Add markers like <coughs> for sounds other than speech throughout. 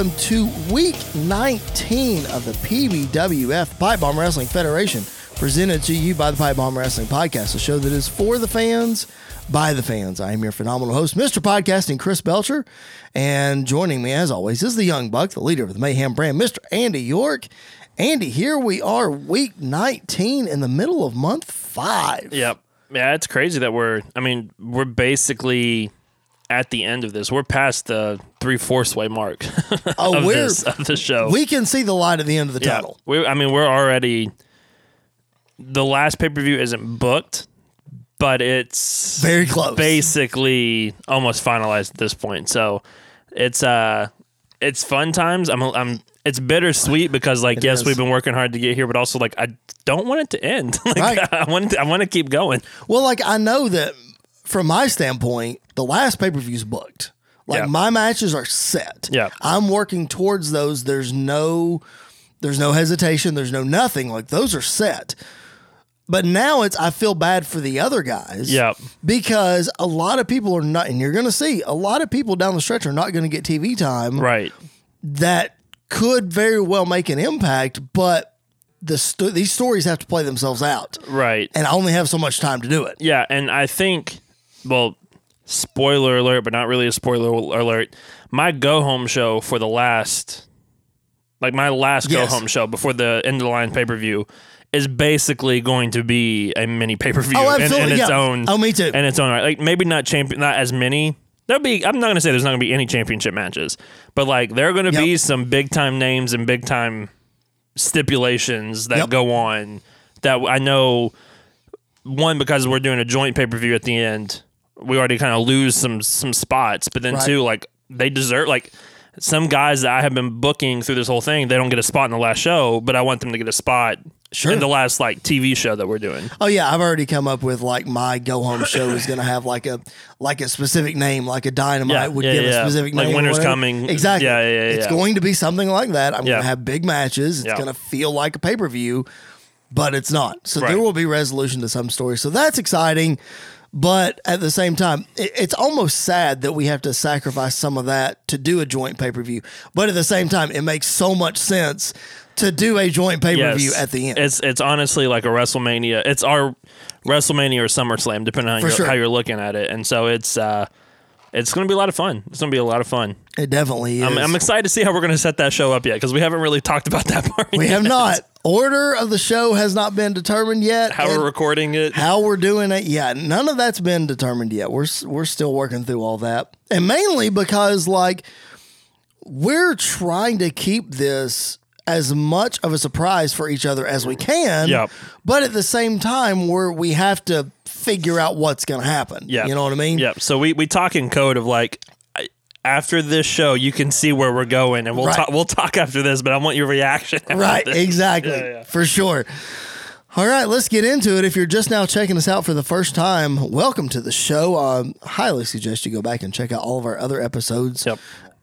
welcome to week 19 of the PBWF Pipe Bomb Wrestling Federation, presented to you by the Pipe Bomb Wrestling Podcast, a show that is for the fans, by the fans. I am your phenomenal host, Mr. Podcasting, Chris Belcher, and joining me, as always, is the Young Buck, the leader of the Mayhem brand, Mr. Andy York. Andy, here we are, week 19 in the middle of month five. Yep. Yeah, it's crazy that we're. I mean, we're basically at the end of this. We're past the three fourths way mark <laughs> Oh, of we're- this of the show. We can see the light at the end of the yeah, tunnel. we. I mean, we're already. The last pay per view isn't booked, but it's Very close. basically almost finalized at this point. So it's uh it's fun times. I'm I'm it's bittersweet because like It yes, is. we've been working hard to get here, but also like I don't want it to end. <laughs> like Right. I want to, I want to keep going. Well, like I know that from my standpoint, the last pay per view's booked. Like Yeah. my matches are set. Yeah. I'm working towards those. There's no there's no hesitation, there's no nothing. Like those are set. But now it's I feel bad for the other guys. Yep. Because a lot of people are not and you're gonna see a lot of people down the stretch are not gonna get TV time Right. that could very well make an impact, but the sto- these stories have to play themselves out. Right. And I only have so much time to do it. Yeah, and I think, well, spoiler alert, but not really a spoiler alert. My go home show for the last, like my last Yes. go home show before the end of the line pay per view, is basically going to be a mini pay per view Oh, in, in its yeah. own. Oh, me too. In its own right, like maybe not champion, not as many. There'll be. I'm not going to say there's not going to be any championship matches, but like there are going to Yep. be some big time names and big time stipulations that Yep. go on that I know one because we're doing a joint pay per view at the end, we already kind of lose some some spots. But then Right. two, like they deserve like some guys that I have been booking through this whole thing, they don't get a spot in the last show, but I want them to get a spot Sure. in the last like TV show that we're doing. Oh yeah, I've already come up with like my go home show is going to have like a like a specific name, like a dynamite Yeah, would yeah, give a specific Like name. or Winter's. Coming. Exactly. Yeah, yeah, yeah, It's yeah. going to be something like that. I'm Yeah. going to have big matches. It's Yeah. going to feel like a pay per view, but it's not. So there will be resolution to some stories. So that's exciting. But at the same time, it, it's almost sad that we have to sacrifice some of that to do a joint pay per view. But at the same time, it makes so much sense to do a joint pay per view Yes. at the end. It's it's honestly like a WrestleMania. It's our WrestleMania or SummerSlam, depending on For your, sure. how you're looking at it. And so it's uh, it's going to be a lot of fun. It's going to be a lot of fun. it definitely is. I'm, I'm excited to see how we're going to set that show up yet because we haven't really talked about that <laughs> part. We yet. have not. Order of the show has not been determined yet. How we're recording it. how we're doing it, yeah, none of that's been determined yet. We're we're still working through all that, and mainly because like we're trying to keep this as much of a surprise for each other as we can. Yep. But at the same time, we're we have to figure out what's going to happen. Yeah. You know what I mean? Yep. So we, we talk in code of like after this show, you can see where we're going, and we'll Right. talk. We'll talk after this, but I want your reaction. Right, this. exactly. Yeah, yeah. For sure. All right, let's get into it. If you're just now checking us out for the first time, welcome to the show. I highly suggest you go back and check out all of our other episodes. Yep.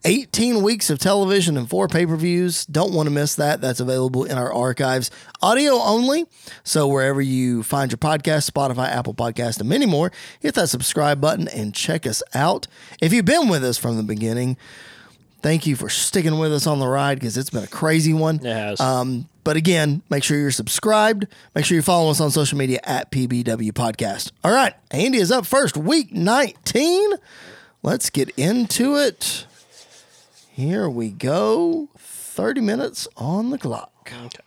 18 weeks of television and four pay per views. Don't want to miss that. That's available in our archives, audio only. So, wherever you find your podcast, Spotify, Apple Podcast, and many more, hit that subscribe button and check us out. If you've been with us from the beginning, thank you for sticking with us on the ride because it's been a crazy one. It has. Um, but again, make sure you're subscribed. Make sure you follow us on social media at PBW Podcast. All right, Andy is up first, week 19. Let's get into it. Here we go. 30 minutes on the clock. Okay.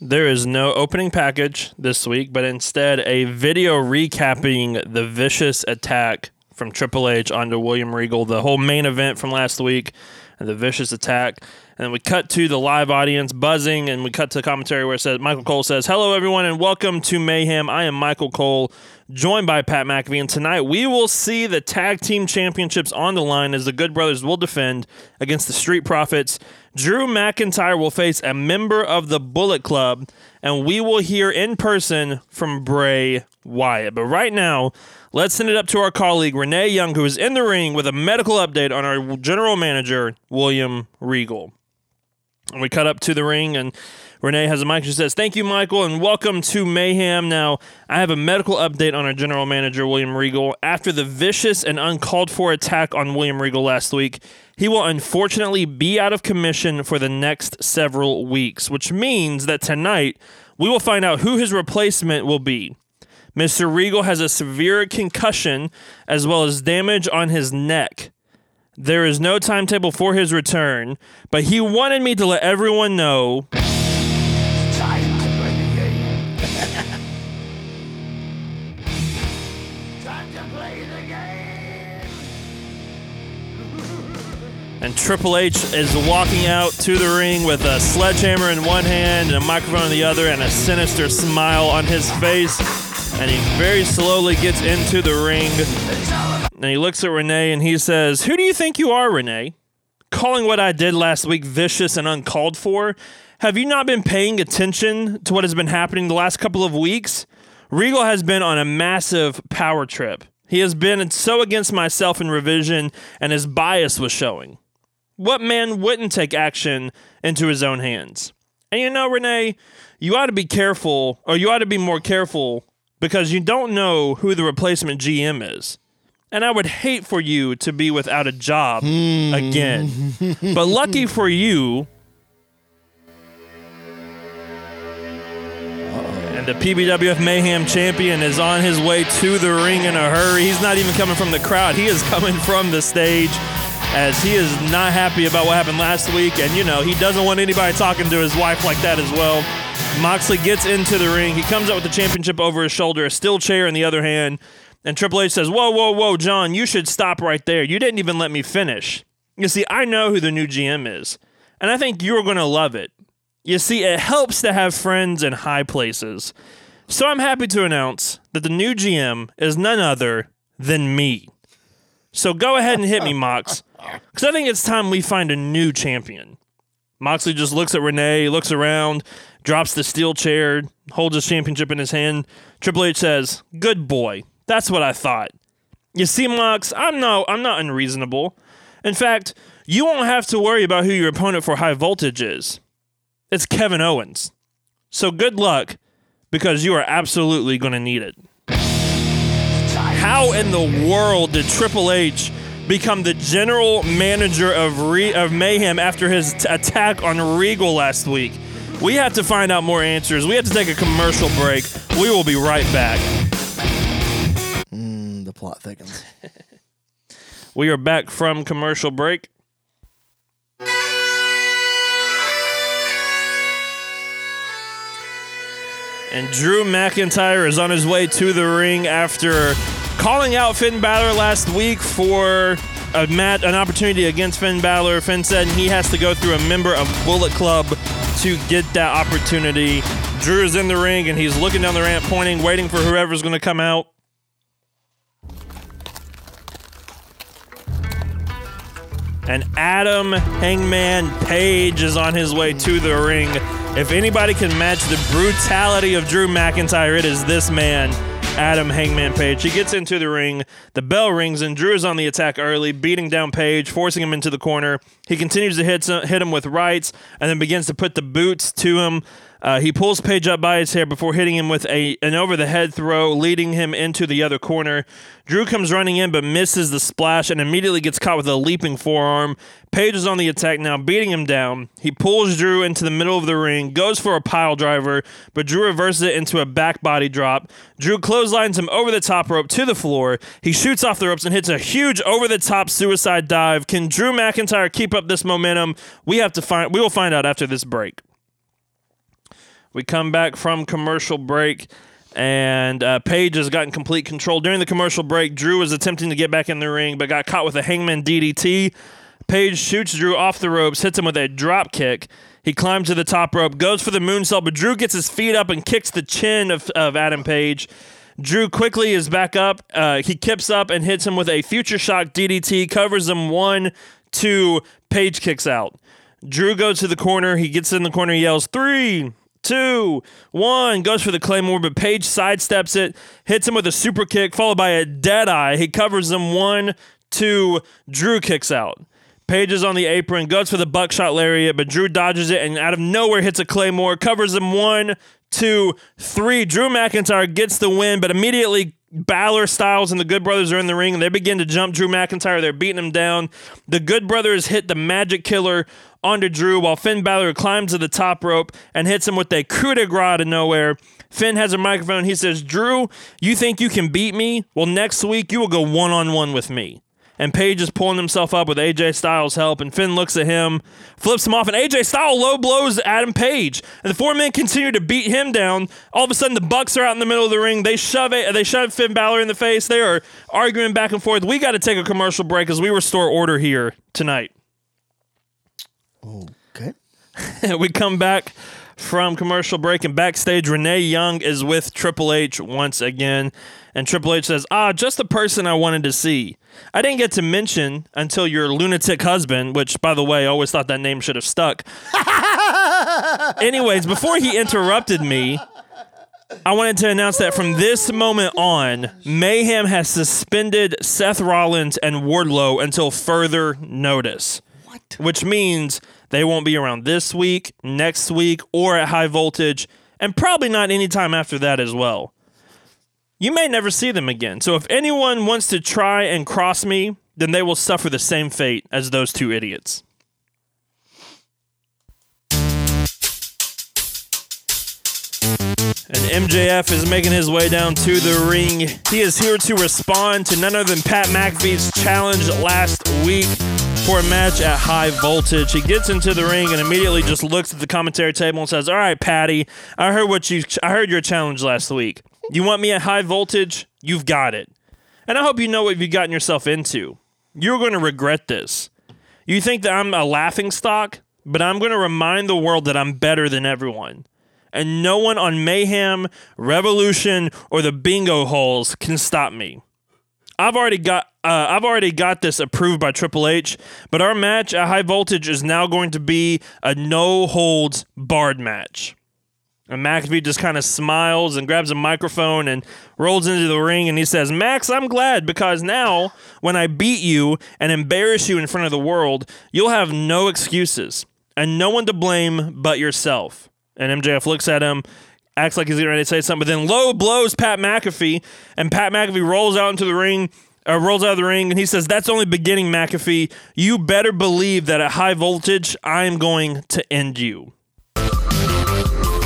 There is no opening package this week, but instead a video recapping the vicious attack from Triple H onto William Regal, the whole main event from last week, and the vicious attack. And we cut to the live audience buzzing, and we cut to commentary where it says Michael Cole says, "Hello everyone, and welcome to Mayhem. I am Michael Cole, joined by Pat McAfee, and tonight we will see the tag team championships on the line as the Good Brothers will defend against the Street Profits." Drew McIntyre will face a member of the Bullet Club, and we will hear in person from Bray Wyatt. But right now, let's send it up to our colleague Renee Young, who is in the ring with a medical update on our general manager, William Regal. We cut up to the ring, and Renee has a mic. She says, Thank you, Michael, and welcome to Mayhem. Now, I have a medical update on our general manager, William Regal. After the vicious and uncalled for attack on William Regal last week, he will unfortunately be out of commission for the next several weeks, which means that tonight we will find out who his replacement will be. Mr. Regal has a severe concussion as well as damage on his neck. There is no timetable for his return, but he wanted me to let everyone know. And Triple H is walking out to the ring with a sledgehammer in one hand and a microphone in the other and a sinister smile on his face. And he very slowly gets into the ring. And he looks at Renee and he says, Who do you think you are, Renee? Calling what I did last week vicious and uncalled for? Have you not been paying attention to what has been happening the last couple of weeks? Regal has been on a massive power trip. He has been so against myself in revision, and his bias was showing. What man wouldn't take action into his own hands? And you know, Renee, you ought to be careful, or you ought to be more careful, because you don't know who the replacement GM is. And I would hate for you to be without a job hmm. again. <laughs> but lucky for you, and the PBWF Mayhem champion is on his way to the ring in a hurry. He's not even coming from the crowd, he is coming from the stage as he is not happy about what happened last week. And, you know, he doesn't want anybody talking to his wife like that as well. Moxley gets into the ring. He comes out with the championship over his shoulder, a steel chair in the other hand. And Triple H says, Whoa, whoa, whoa, John, you should stop right there. You didn't even let me finish. You see, I know who the new GM is, and I think you're going to love it. You see, it helps to have friends in high places. So I'm happy to announce that the new GM is none other than me. So go ahead and hit me, Mox, because I think it's time we find a new champion. Moxley just looks at Renee, looks around, drops the steel chair, holds his championship in his hand. Triple H says, "Good boy. That's what I thought." You see, Mox, I'm no, I'm not unreasonable. In fact, you won't have to worry about who your opponent for high voltage is. It's Kevin Owens. So good luck, because you are absolutely going to need it. How in the world did Triple H become the general manager of Re- of Mayhem after his t- attack on Regal last week? We have to find out more answers. We have to take a commercial break. We will be right back. The plot thickens. <laughs> We are back from commercial break. And Drew McIntyre is on his way to the ring after calling out Finn Balor last week for a mat, an opportunity against Finn Balor. Finn said he has to go through a member of Bullet Club to get that opportunity. Drew is in the ring and he's looking down the ramp, pointing, waiting for whoever's going to come out. And Adam Hangman Page is on his way to the ring. If anybody can match the brutality of Drew McIntyre, it is this man, Adam Hangman Page. He gets into the ring, the bell rings, and Drew is on the attack early, beating down Page, forcing him into the corner. He continues to hit, hit him with rights and then begins to put the boots to him. Uh, he pulls Page up by his hair before hitting him with a an over the head throw, leading him into the other corner. Drew comes running in but misses the splash and immediately gets caught with a leaping forearm. Page is on the attack now, beating him down. He pulls Drew into the middle of the ring, goes for a pile driver, but Drew reverses it into a back body drop. Drew clotheslines him over the top rope to the floor. He shoots off the ropes and hits a huge over the top suicide dive. Can Drew McIntyre keep up this momentum? We have to find. We will find out after this break. We come back from commercial break, and uh, Page has gotten complete control. During the commercial break, Drew was attempting to get back in the ring, but got caught with a hangman DDT. Page shoots Drew off the ropes, hits him with a drop kick. He climbs to the top rope, goes for the moonsault, but Drew gets his feet up and kicks the chin of, of Adam Page. Drew quickly is back up. Uh, he kips up and hits him with a future shock DDT, covers him one, two. Page kicks out. Drew goes to the corner. He gets in the corner, yells, three, two, one, goes for the Claymore, but Page sidesteps it, hits him with a super kick, followed by a dead eye. He covers him one, two, Drew kicks out. Page is on the apron, goes for the buckshot lariat, but Drew dodges it and out of nowhere hits a Claymore, covers him one, two, three. Drew McIntyre gets the win, but immediately Balor, Styles, and the Good Brothers are in the ring and they begin to jump Drew McIntyre. They're beating him down. The Good Brothers hit the Magic Killer onto Drew while Finn Balor climbs to the top rope and hits him with a coup de grace out of nowhere. Finn has a microphone. He says, Drew, you think you can beat me? Well, next week you will go one on one with me and Page is pulling himself up with AJ Styles' help, and Finn looks at him, flips him off, and AJ Styles low blows Adam Page, and the four men continue to beat him down. All of a sudden, the Bucks are out in the middle of the ring. They shove it. They shove Finn Balor in the face. They are arguing back and forth. We got to take a commercial break as we restore order here tonight. Okay. <laughs> we come back from commercial break and backstage renee young is with triple h once again and triple h says ah just the person i wanted to see i didn't get to mention until your lunatic husband which by the way i always thought that name should have stuck <laughs> anyways before he interrupted me I wanted to announce that from this moment on, Mayhem has suspended Seth Rollins and Wardlow until further notice. What? Which means they won't be around this week, next week, or at high voltage, and probably not anytime after that as well. You may never see them again. So if anyone wants to try and cross me, then they will suffer the same fate as those two idiots. And MJF is making his way down to the ring. He is here to respond to none other than Pat McAfee's challenge last week for a match at high voltage. He gets into the ring and immediately just looks at the commentary table and says, "All right, Patty, I heard what you I heard your challenge last week. You want me at high voltage? You've got it. And I hope you know what you've gotten yourself into. You're going to regret this. You think that I'm a laughing stock, but I'm going to remind the world that I'm better than everyone." and no one on Mayhem, Revolution, or the Bingo Holes can stop me. I've already got uh, I've already got this approved by Triple H, but our match at High Voltage is now going to be a no holds barred match. And McAfee just kind of smiles and grabs a microphone and rolls into the ring and he says, Max, I'm glad because now when I beat you and embarrass you in front of the world, you'll have no excuses and no one to blame but yourself. And MJF looks at him, acts like he's getting ready to say something, but then low blows Pat McAfee, and Pat McAfee rolls out into the ring. Uh, rolls out of the ring and he says, That's only beginning, McAfee. You better believe that at high voltage, I am going to end you.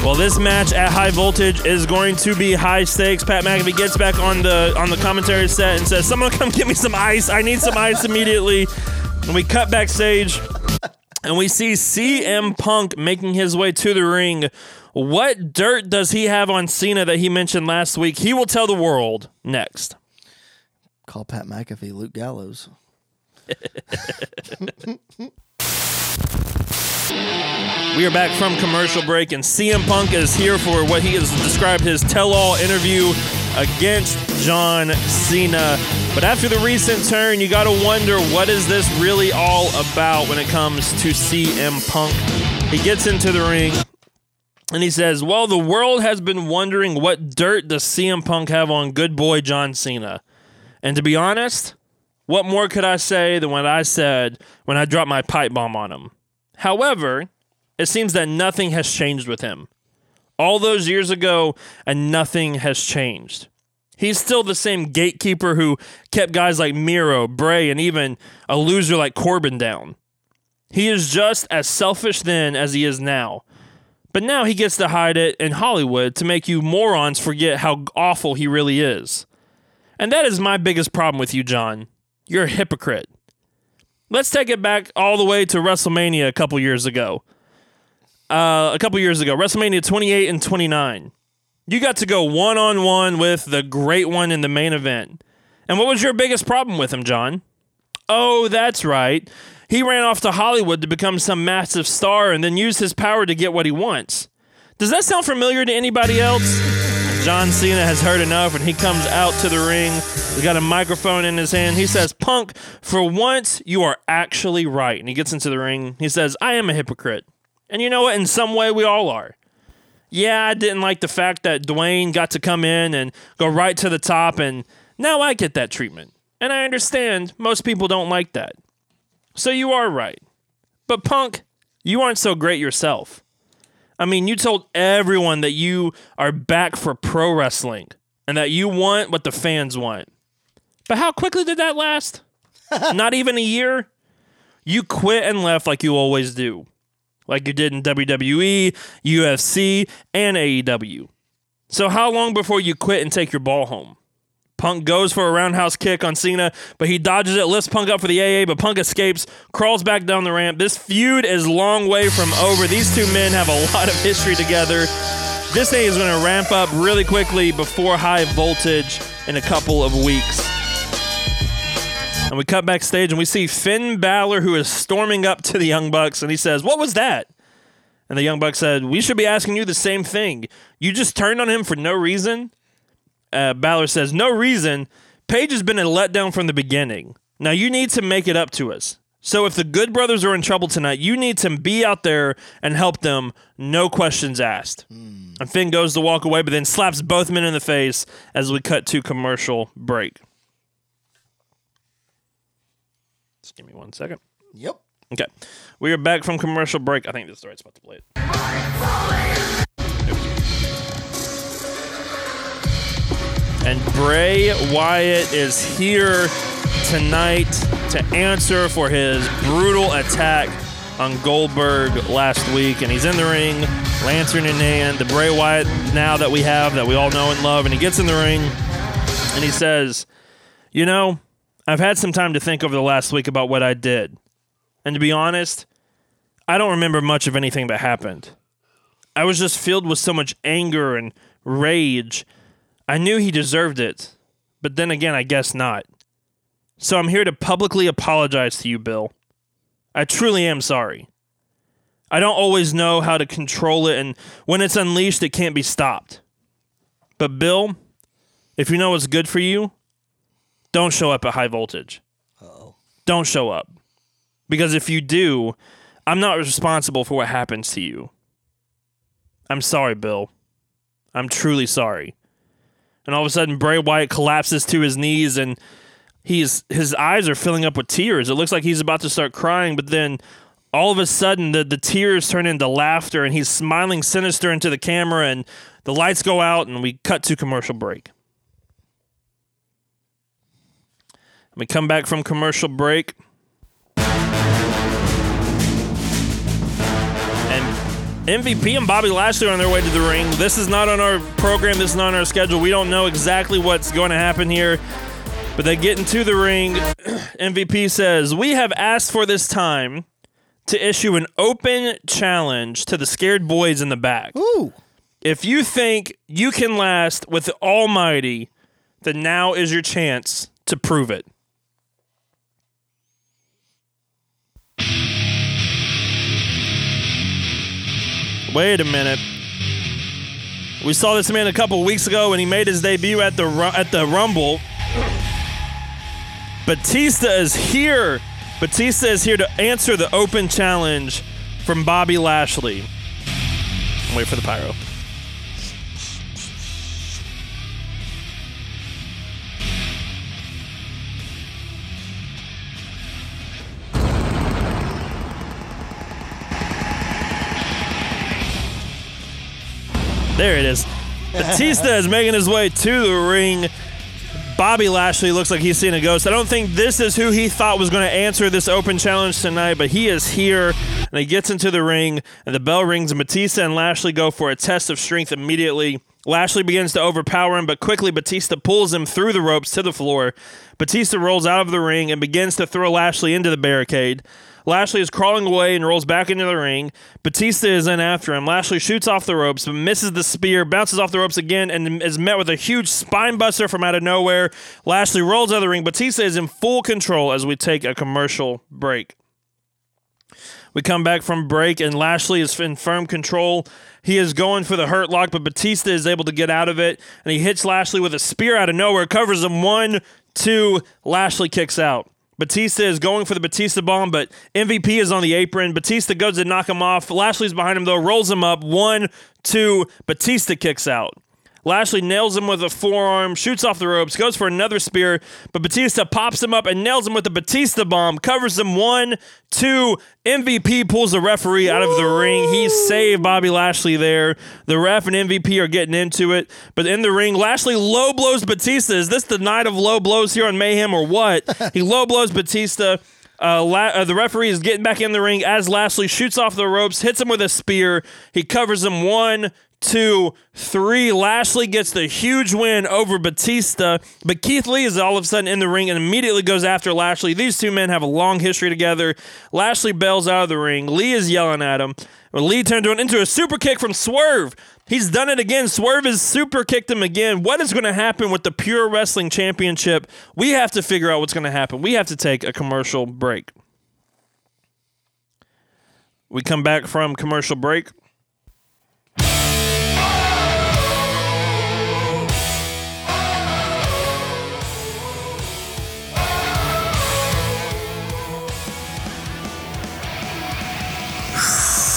Well, this match at high voltage is going to be high stakes. Pat McAfee gets back on the on the commentary set and says, "Someone come get me some ice. I need some ice immediately." And we cut backstage and we see CM Punk making his way to the ring. What dirt does he have on Cena that he mentioned last week? He will tell the world next. Call Pat McAfee Luke Gallows. <laughs> We are back from commercial break, and CM Punk is here for what he has described his tell-all interview against John Cena. But after the recent turn, you got to wonder what is this really all about when it comes to CM Punk. He gets into the ring and he says, "Well, the world has been wondering what dirt does CM Punk have on good boy John Cena." And to be honest, what more could I say than what I said when I dropped my pipe bomb on him? However, it seems that nothing has changed with him. All those years ago, and nothing has changed. He's still the same gatekeeper who kept guys like Miro, Bray, and even a loser like Corbin down. He is just as selfish then as he is now. But now he gets to hide it in Hollywood to make you morons forget how awful he really is. And that is my biggest problem with you, John. You're a hypocrite. Let's take it back all the way to WrestleMania a couple years ago. Uh, a couple years ago, WrestleMania 28 and 29. You got to go one on one with the great one in the main event. And what was your biggest problem with him, John? Oh, that's right. He ran off to Hollywood to become some massive star and then used his power to get what he wants. Does that sound familiar to anybody else? John Cena has heard enough and he comes out to the ring. He's got a microphone in his hand. He says, Punk, for once, you are actually right. And he gets into the ring. He says, I am a hypocrite. And you know what? In some way, we all are. Yeah, I didn't like the fact that Dwayne got to come in and go right to the top, and now I get that treatment. And I understand most people don't like that. So you are right. But Punk, you aren't so great yourself. I mean, you told everyone that you are back for pro wrestling and that you want what the fans want. But how quickly did that last? <laughs> Not even a year? You quit and left like you always do. Like you did in WWE, UFC, and AEW. So how long before you quit and take your ball home? Punk goes for a roundhouse kick on Cena, but he dodges it, lifts Punk up for the AA, but Punk escapes, crawls back down the ramp. This feud is long way from over. These two men have a lot of history together. This thing is going to ramp up really quickly before high voltage in a couple of weeks. And we cut backstage and we see Finn Balor who is storming up to the Young Bucks and he says, What was that? And the Young Bucks said, We should be asking you the same thing. You just turned on him for no reason? Uh, Balor says, No reason. Page has been a letdown from the beginning. Now you need to make it up to us. So if the Good Brothers are in trouble tonight, you need to be out there and help them, no questions asked. And Finn goes to walk away, but then slaps both men in the face as we cut to commercial break. Just give me one second. Yep. Okay. We are back from commercial break. I think this is the right spot to play it. And Bray Wyatt is here tonight to answer for his brutal attack on Goldberg last week. And he's in the ring, lantern in hand. The Bray Wyatt now that we have, that we all know and love. And he gets in the ring and he says, You know, I've had some time to think over the last week about what I did. And to be honest, I don't remember much of anything that happened. I was just filled with so much anger and rage. I knew he deserved it, but then again, I guess not. So I'm here to publicly apologize to you, Bill. I truly am sorry. I don't always know how to control it, and when it's unleashed, it can't be stopped. But, Bill, if you know what's good for you, don't show up at high voltage. oh Don't show up. Because if you do, I'm not responsible for what happens to you. I'm sorry, Bill. I'm truly sorry. And all of a sudden, Bray Wyatt collapses to his knees and he's his eyes are filling up with tears. It looks like he's about to start crying, but then all of a sudden the, the tears turn into laughter and he's smiling sinister into the camera and the lights go out and we cut to commercial break. We come back from commercial break. MVP and Bobby Lashley are on their way to the ring. This is not on our program. This is not on our schedule. We don't know exactly what's going to happen here. But they get into the ring. <clears throat> MVP says, We have asked for this time to issue an open challenge to the scared boys in the back. Ooh. If you think you can last with the Almighty, then now is your chance to prove it. Wait a minute. We saw this man a couple weeks ago when he made his debut at the at the Rumble. Batista is here. Batista is here to answer the open challenge from Bobby Lashley. Wait for the pyro. There it is. Batista is making his way to the ring. Bobby Lashley looks like he's seeing a ghost. I don't think this is who he thought was going to answer this open challenge tonight, but he is here and he gets into the ring and the bell rings and Batista and Lashley go for a test of strength immediately. Lashley begins to overpower him, but quickly Batista pulls him through the ropes to the floor. Batista rolls out of the ring and begins to throw Lashley into the barricade. Lashley is crawling away and rolls back into the ring. Batista is in after him. Lashley shoots off the ropes, but misses the spear, bounces off the ropes again, and is met with a huge spine buster from out of nowhere. Lashley rolls out of the ring. Batista is in full control as we take a commercial break. We come back from break, and Lashley is in firm control. He is going for the hurt lock, but Batista is able to get out of it, and he hits Lashley with a spear out of nowhere, covers him one, two. Lashley kicks out. Batista is going for the Batista bomb, but MVP is on the apron. Batista goes to knock him off. Lashley's behind him, though, rolls him up. One, two. Batista kicks out. Lashley nails him with a forearm, shoots off the ropes, goes for another spear, but Batista pops him up and nails him with a Batista bomb, covers him one, two. MVP pulls the referee out of the ring. He saved Bobby Lashley there. The ref and MVP are getting into it, but in the ring, Lashley low blows Batista. Is this the night of low blows here on Mayhem or what? <laughs> he low blows Batista. Uh, La- uh, the referee is getting back in the ring as Lashley shoots off the ropes, hits him with a spear. He covers him one, two, three. Lashley gets the huge win over Batista, but Keith Lee is all of a sudden in the ring and immediately goes after Lashley. These two men have a long history together. Lashley bails out of the ring. Lee is yelling at him. Lee turns around into a super kick from Swerve. He's done it again. Swerve has super kicked him again. What is going to happen with the Pure Wrestling Championship? We have to figure out what's going to happen. We have to take a commercial break. We come back from commercial break.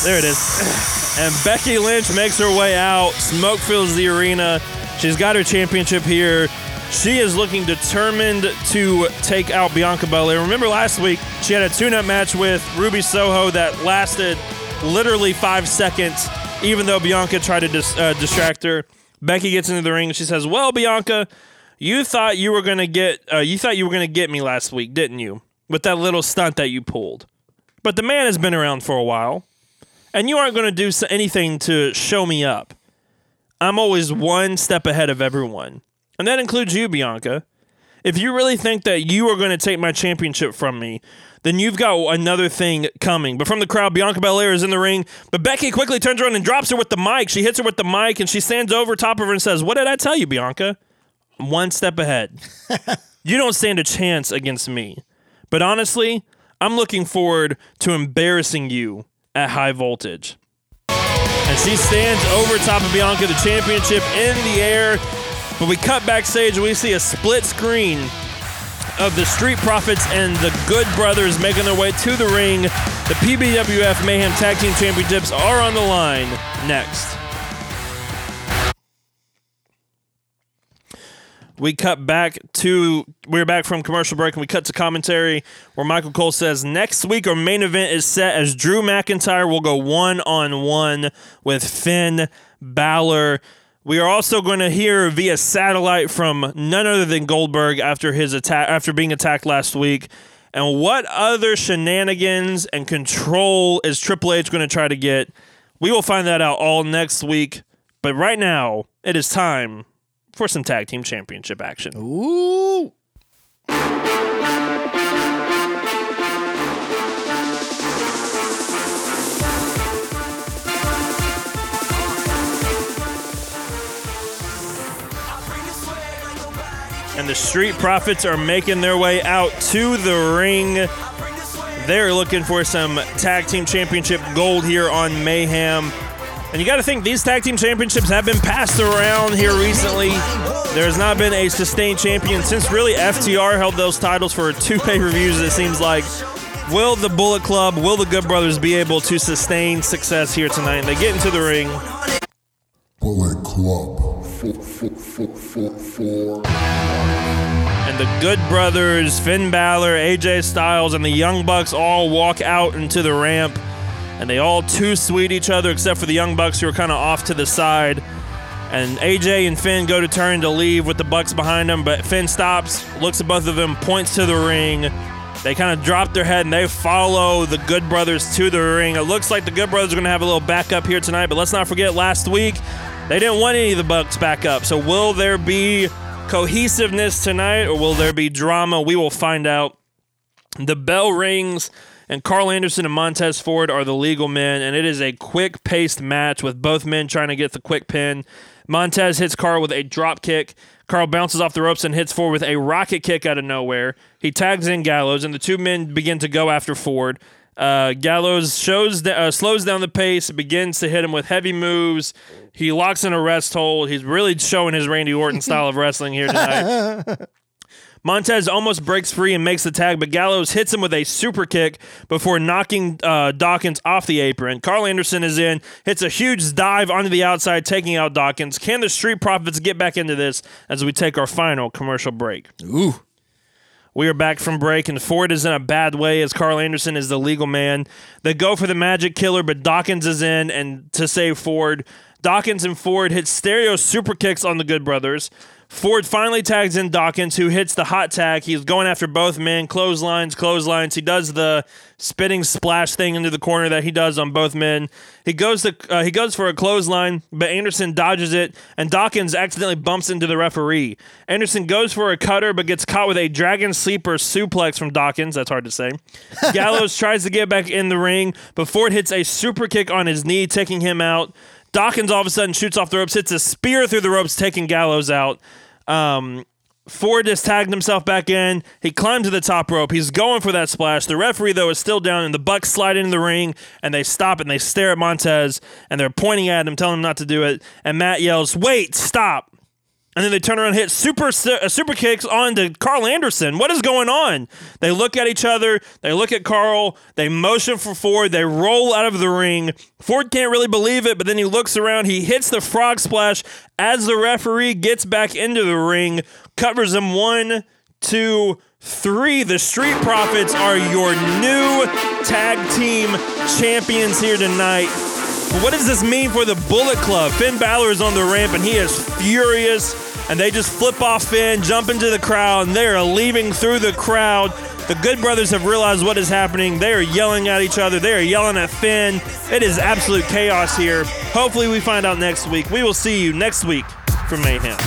There it is. And Becky Lynch makes her way out. Smoke fills the arena. She's got her championship here. She is looking determined to take out Bianca Belair. Remember last week, she had a tune-up match with Ruby Soho that lasted literally five seconds, even though Bianca tried to dis- uh, distract her. Becky gets into the ring and she says, "Well, Bianca, you thought you were gonna get uh, you thought you were gonna get me last week, didn't you? With that little stunt that you pulled. But the man has been around for a while, and you aren't going to do anything to show me up. I'm always one step ahead of everyone, and that includes you, Bianca. If you really think that you are going to take my championship from me, then you've got another thing coming. But from the crowd, Bianca Belair is in the ring, but Becky quickly turns around and drops her with the mic. She hits her with the mic, and she stands over top of her and says, "What did I tell you, Bianca? I'm one step ahead. <laughs> you don't stand a chance against me." But honestly, I'm looking forward to embarrassing you at high voltage. And she stands over top of Bianca, the championship in the air. But we cut backstage and we see a split screen of the Street Profits and the Good Brothers making their way to the ring. The PBWF Mayhem Tag Team Championships are on the line next. We cut back to we're back from commercial break and we cut to commentary where Michael Cole says next week our main event is set as Drew McIntyre will go one on one with Finn Balor. We are also going to hear via satellite from none other than Goldberg after his attack after being attacked last week. And what other shenanigans and control is Triple H going to try to get? We will find that out all next week. But right now, it is time for some tag team championship action. Ooh. And the Street Profits are making their way out to the ring. They're looking for some tag team championship gold here on Mayhem. And you got to think these tag team championships have been passed around here recently. There has not been a sustained champion since really FTR held those titles for two <laughs> pay per views, it seems like. Will the Bullet Club, will the Good Brothers be able to sustain success here tonight? They get into the ring. Bullet Club. Four, four, four, four, four. And the Good Brothers, Finn Balor, AJ Styles, and the Young Bucks all walk out into the ramp. And they all too sweet each other, except for the Young Bucks who are kind of off to the side. And AJ and Finn go to turn to leave with the Bucks behind them, but Finn stops, looks at both of them, points to the ring. They kind of drop their head and they follow the Good Brothers to the ring. It looks like the Good Brothers are going to have a little backup here tonight, but let's not forget last week they didn't want any of the Bucks back up. So will there be cohesiveness tonight or will there be drama? We will find out. The bell rings, and Carl Anderson and Montez Ford are the legal men, and it is a quick paced match with both men trying to get the quick pin. Montez hits Carl with a drop kick. Carl bounces off the ropes and hits Ford with a rocket kick out of nowhere. He tags in Gallows, and the two men begin to go after Ford. Uh, Gallows shows uh, slows down the pace, begins to hit him with heavy moves. He locks in a rest hold. He's really showing his Randy Orton <laughs> style of wrestling here tonight. <laughs> Montez almost breaks free and makes the tag, but Gallows hits him with a super kick before knocking uh, Dawkins off the apron. Carl Anderson is in, hits a huge dive onto the outside, taking out Dawkins. Can the Street Profits get back into this as we take our final commercial break? Ooh. We are back from break, and Ford is in a bad way as Carl Anderson is the legal man. They go for the magic killer, but Dawkins is in, and to save Ford, Dawkins and Ford hit stereo super kicks on the Good Brothers. Ford finally tags in Dawkins, who hits the hot tag. He's going after both men, clotheslines, clotheslines. He does the spitting splash thing into the corner that he does on both men. He goes to uh, he goes for a clothesline, but Anderson dodges it, and Dawkins accidentally bumps into the referee. Anderson goes for a cutter, but gets caught with a dragon sleeper suplex from Dawkins. That's hard to say. <laughs> Gallows tries to get back in the ring, but Ford hits a super kick on his knee, taking him out. Dawkins all of a sudden shoots off the ropes, hits a spear through the ropes, taking Gallows out. Um, Ford has tagged himself back in. He climbed to the top rope. He's going for that splash. The referee, though, is still down, and the Bucks slide into the ring, and they stop and they stare at Montez, and they're pointing at him, telling him not to do it. And Matt yells, Wait, stop. And then they turn around and hit super uh, super kicks onto Carl Anderson. What is going on? They look at each other. They look at Carl. They motion for Ford. They roll out of the ring. Ford can't really believe it, but then he looks around. He hits the frog splash as the referee gets back into the ring, covers him one, two, three. The Street Profits are your new tag team champions here tonight. What does this mean for the Bullet Club? Finn Balor is on the ramp and he is furious. And they just flip off Finn, jump into the crowd, and they are leaving through the crowd. The Good Brothers have realized what is happening. They are yelling at each other. They are yelling at Finn. It is absolute chaos here. Hopefully, we find out next week. We will see you next week for Mayhem.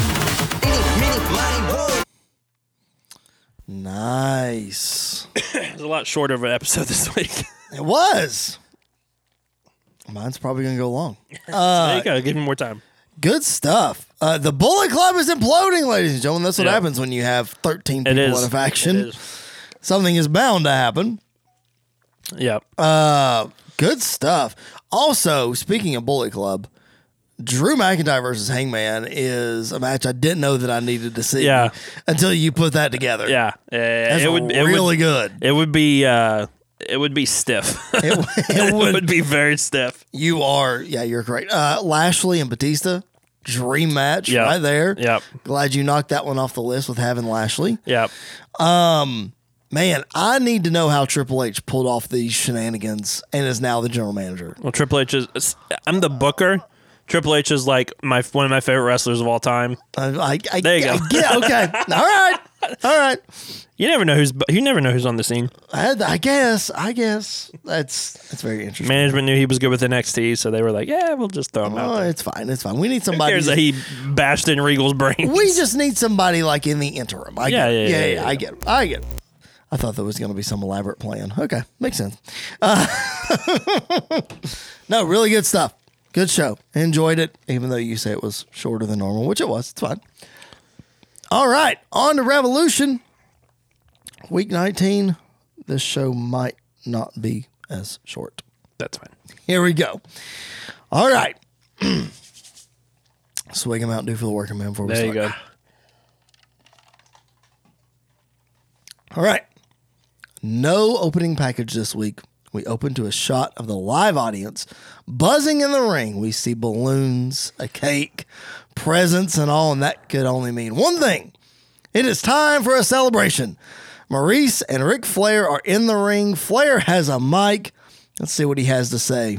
Nice. <coughs> It was a lot shorter of an episode this week. <laughs> It was. Mine's probably going to go long. <laughs> there you uh, go. Give me more time. Good stuff. Uh, the Bullet Club is imploding, ladies and gentlemen. That's what Yeah. happens when you have 13 It people is. in a faction. It is. Something is bound to happen. Yep. Uh, good stuff. Also, speaking of Bullet Club, Drew McIntyre versus Hangman is a match I didn't know that I needed to see. Yeah. Until you put that together. yeah. That's it would it really would, good. It would be uh, it would be stiff. It, <laughs> it would be very stiff. You are. Yeah, you're correct. Uh, Lashley and Batista, dream match Yeah. right there. Yep. Glad you knocked that one off the list with having Lashley. Yep. Um, Man, I need to know how Triple H pulled off these shenanigans and is now the general manager. Well, Triple H is. I'm the booker. Triple H is like my one of my favorite wrestlers of all time. I, I, I, There you go. I get- okay. <laughs> All right. All right. You never know who's you never know who's on the scene. I, I guess. I guess that's that's very interesting. Management knew he was good with NXT, so they were like, "Yeah, we'll just throw him out." Oh, There. it's fine. It's fine. We need Who somebody. cares that he bashed in Regal's brain? we just need somebody like in the interim. I Yeah, get yeah, yeah, yeah, yeah, yeah. I get it. I get it. I thought there was going to be some elaborate plan. Okay, makes sense. Uh, <laughs> no, really good stuff. Good show. Enjoyed it, even though you say it was shorter than normal, which it was. It's fine. All right, on to Revolution. Week 19. This show might not be as short. That's fine. Here we go. All right. <clears throat> Swig him out, do for the working man before we There you start. go. <sighs> All right. No opening package this week. We open to a shot of the live audience buzzing in the ring. We see balloons, a cake, presents, and all, and that could only mean one thing. It is time for a celebration. Maryse and Ric Flair are in the ring. Flair has a mic. Let's see what he has to say.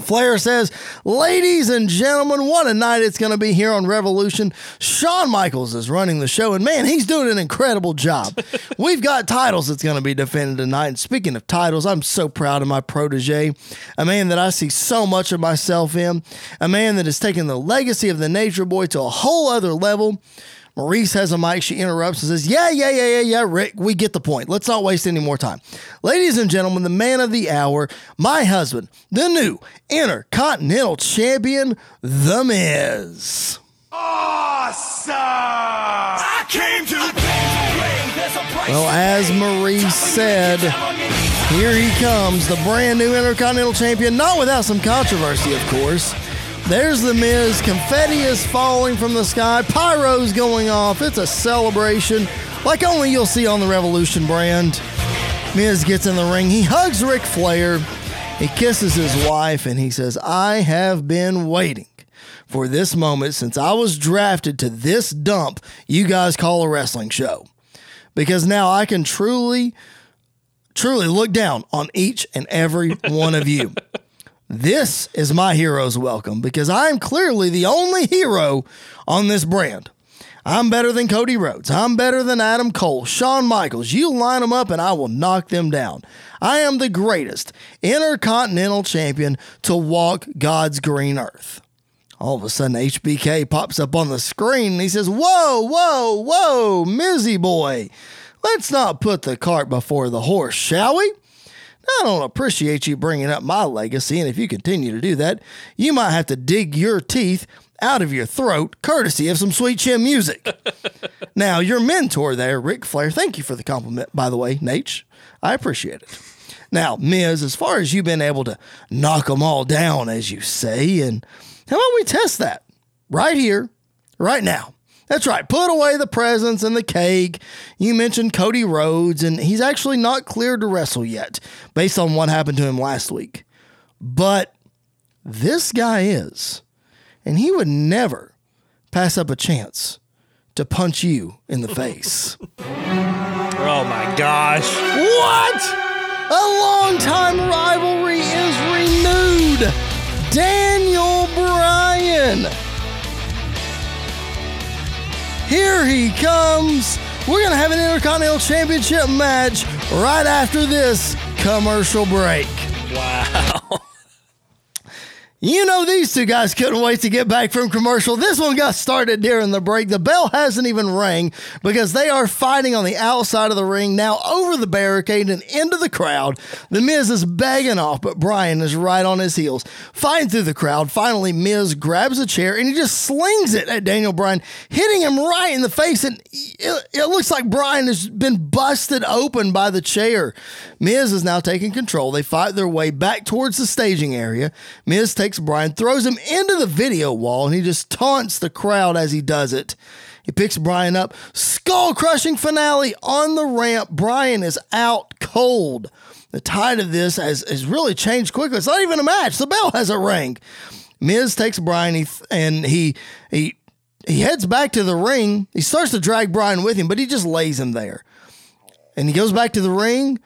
Flair says, Ladies and gentlemen, what a night it's going to be here on Revolution. Shawn Michaels is running the show, and man, he's doing an incredible job. <laughs> We've got titles that's going to be defended tonight. And speaking of titles, I'm so proud of my protege, a man that I see so much of myself in, a man that has taken the legacy of the Nature Boy to a whole other level. Maryse has a mic. She interrupts and says, Yeah, yeah, yeah, yeah, yeah, Ric, we get the point. Let's not waste any more time. Ladies and gentlemen, the man of the hour, my husband, the new Intercontinental Champion, The Miz. Awesome! I came to play. There's a price Well, as pay. Maryse said, here he comes, the brand new Intercontinental Champion, not without some controversy, of course. There's The Miz. Confetti is falling from the sky. Pyro's going off. It's a celebration. like only you'll see on the Revolution brand. Miz gets in the ring. He hugs Ric Flair. He kisses his wife and he says, I have been waiting for this moment since I was drafted to this dump you guys call a wrestling show. Because now I can truly, truly look down on each and every <laughs> one of you. This is my hero's welcome because I am clearly the only hero on this brand. I'm better than Cody Rhodes. I'm better than Adam Cole, Shawn Michaels. You line them up and I will knock them down. I am the greatest intercontinental champion to walk God's green earth. All of a sudden, HBK pops up on the screen and he says, Whoa, whoa, whoa, Mizzy boy. Let's not put the cart before the horse, shall we? I don't appreciate you bringing up my legacy, and if you continue to do that, you might have to dig your teeth out of your throat, courtesy of some sweet chin music. <laughs> now, your mentor there, Ric Flair, thank you for the compliment, by the way, Nate. I appreciate it. Now, Miz, as far as you've been able to knock them all down, as you say, and how about we test that right here, right now? That's right. Put away the presents and the cake. You mentioned Cody Rhodes, and he's actually not cleared to wrestle yet, based on what happened to him last week. But this guy is, and he would never pass up a chance to punch you in the face. <laughs> Oh my gosh. What? A long time rivalry is renewed. Daniel Bryan. Here he comes. We're going to have an Intercontinental Championship match right after this commercial break. Wow. You know, these two guys couldn't wait to get back from commercial. This one got started during the break. The bell hasn't even rang because they are fighting on the outside of the ring now over the barricade and into the crowd. The Miz is begging off, but Bryan is right on his heels, fighting through the crowd. Finally, Miz grabs a chair and he just slings it at Daniel Bryan, hitting him right in the face. And it, it looks like Bryan has been busted open by the chair. Miz is now taking control. They fight their way back towards the staging area. Miz takes Bryan, throws him into the video wall, and he just taunts the crowd as he does it. He picks Bryan up, skull crushing finale on the ramp. Bryan is out cold. The tide of this has, has really changed quickly. It's not even a match. The bell has a ring. Miz takes Bryan and he he he heads back to the ring. He starts to drag Bryan with him, but he just lays him there. And he goes back to the ring.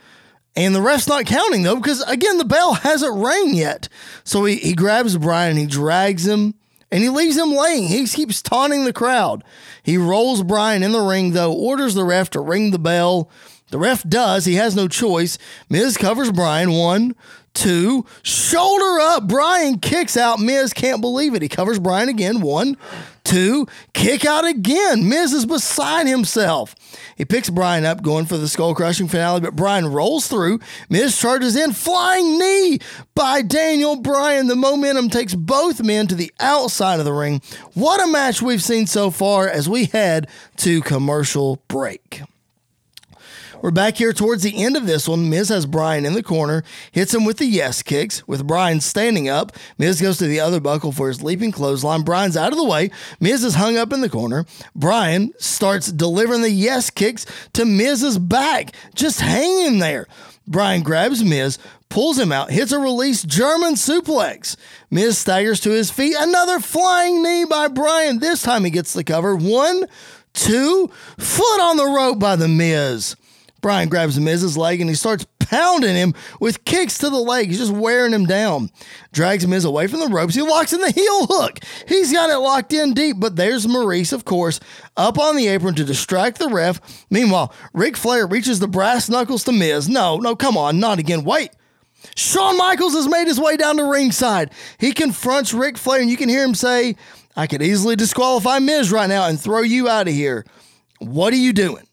And the ref's not counting though, because again, the bell hasn't rang yet. So he, he grabs Bryan, he drags him, and he leaves him laying. He keeps taunting the crowd. He rolls Bryan in the ring though, orders the ref to ring the bell. The ref does. He has no choice. Miz covers Bryan. One, two, shoulder up. Bryan kicks out. Miz can't believe it. He covers Bryan again. One, two, kick out again. Miz is beside himself. He picks Bryan up, going for the skull crushing finale, but Bryan rolls through. Miz charges in, flying knee by Daniel Bryan. The momentum takes both men to the outside of the ring. What a match we've seen so far as we head to commercial break. We're back here towards the end of this one. Miz has Bryan in the corner, hits him with the yes kicks. With Bryan standing up, Miz goes to the other buckle for his leaping clothesline. Bryan's out of the way. Miz is hung up in the corner. Bryan starts delivering the yes kicks to Miz's back, just hanging there. Bryan grabs Miz, pulls him out, hits a release German suplex. Miz staggers to his feet. Another flying knee by Bryan. This time he gets the cover. One, two, foot on the rope by the Miz. Bryan grabs Miz's leg and he starts pounding him with kicks to the leg. He's just wearing him down. Drags Miz away from the ropes. He locks in the heel hook. He's got it locked in deep, but there's Maryse, of course, up on the apron to distract the ref. Meanwhile, Ric Flair reaches the brass knuckles to Miz. No, no, come on, not again. Wait. Shawn Michaels has made his way down to ringside. He confronts Ric Flair, and you can hear him say, I could easily disqualify Miz right now and throw you out of here. What are you doing?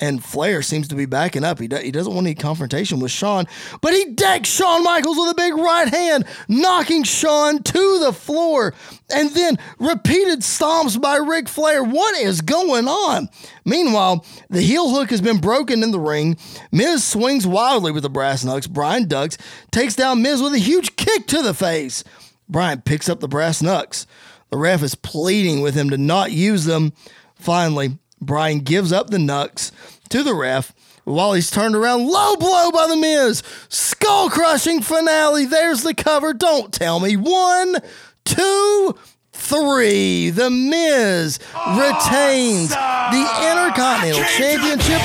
And Flair seems to be backing up. He, do, he doesn't want any confrontation with Shawn, but he decks Shawn Michaels with a big right hand, knocking Shawn to the floor. And then repeated stomps by Ric Flair. What is going on? Meanwhile, the heel hook has been broken in the ring. Miz swings wildly with the brass knucks. Bryan ducks, takes down Miz with a huge kick to the face. Bryan picks up the brass knucks. The ref is pleading with him to not use them. Finally, Bryan gives up the knucks to the ref while he's turned around. Low blow by The Miz. Skull crushing finale. There's the cover. Don't tell me. One, two, three. The Miz retains the Intercontinental Championship.